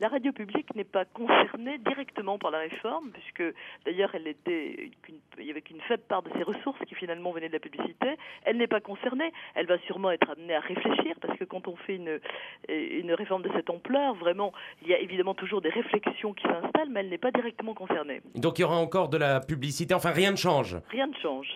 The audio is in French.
La radio publique n'est pas concernée directement par la réforme, puisque d'ailleurs elle était, il y avait qu'une faible part de ses ressources qui finalement venaient de la publicité. Elle n'est pas concernée. Elle va sûrement être amenée à réfléchir, parce que quand on fait une, une réforme de cette ampleur, vraiment, il y a évidemment toujours des réflexions qui s'installent, mais elle n'est pas directement concernée. Donc il y aura encore de la publicité. Enfin, rien ne change. Rien ne change.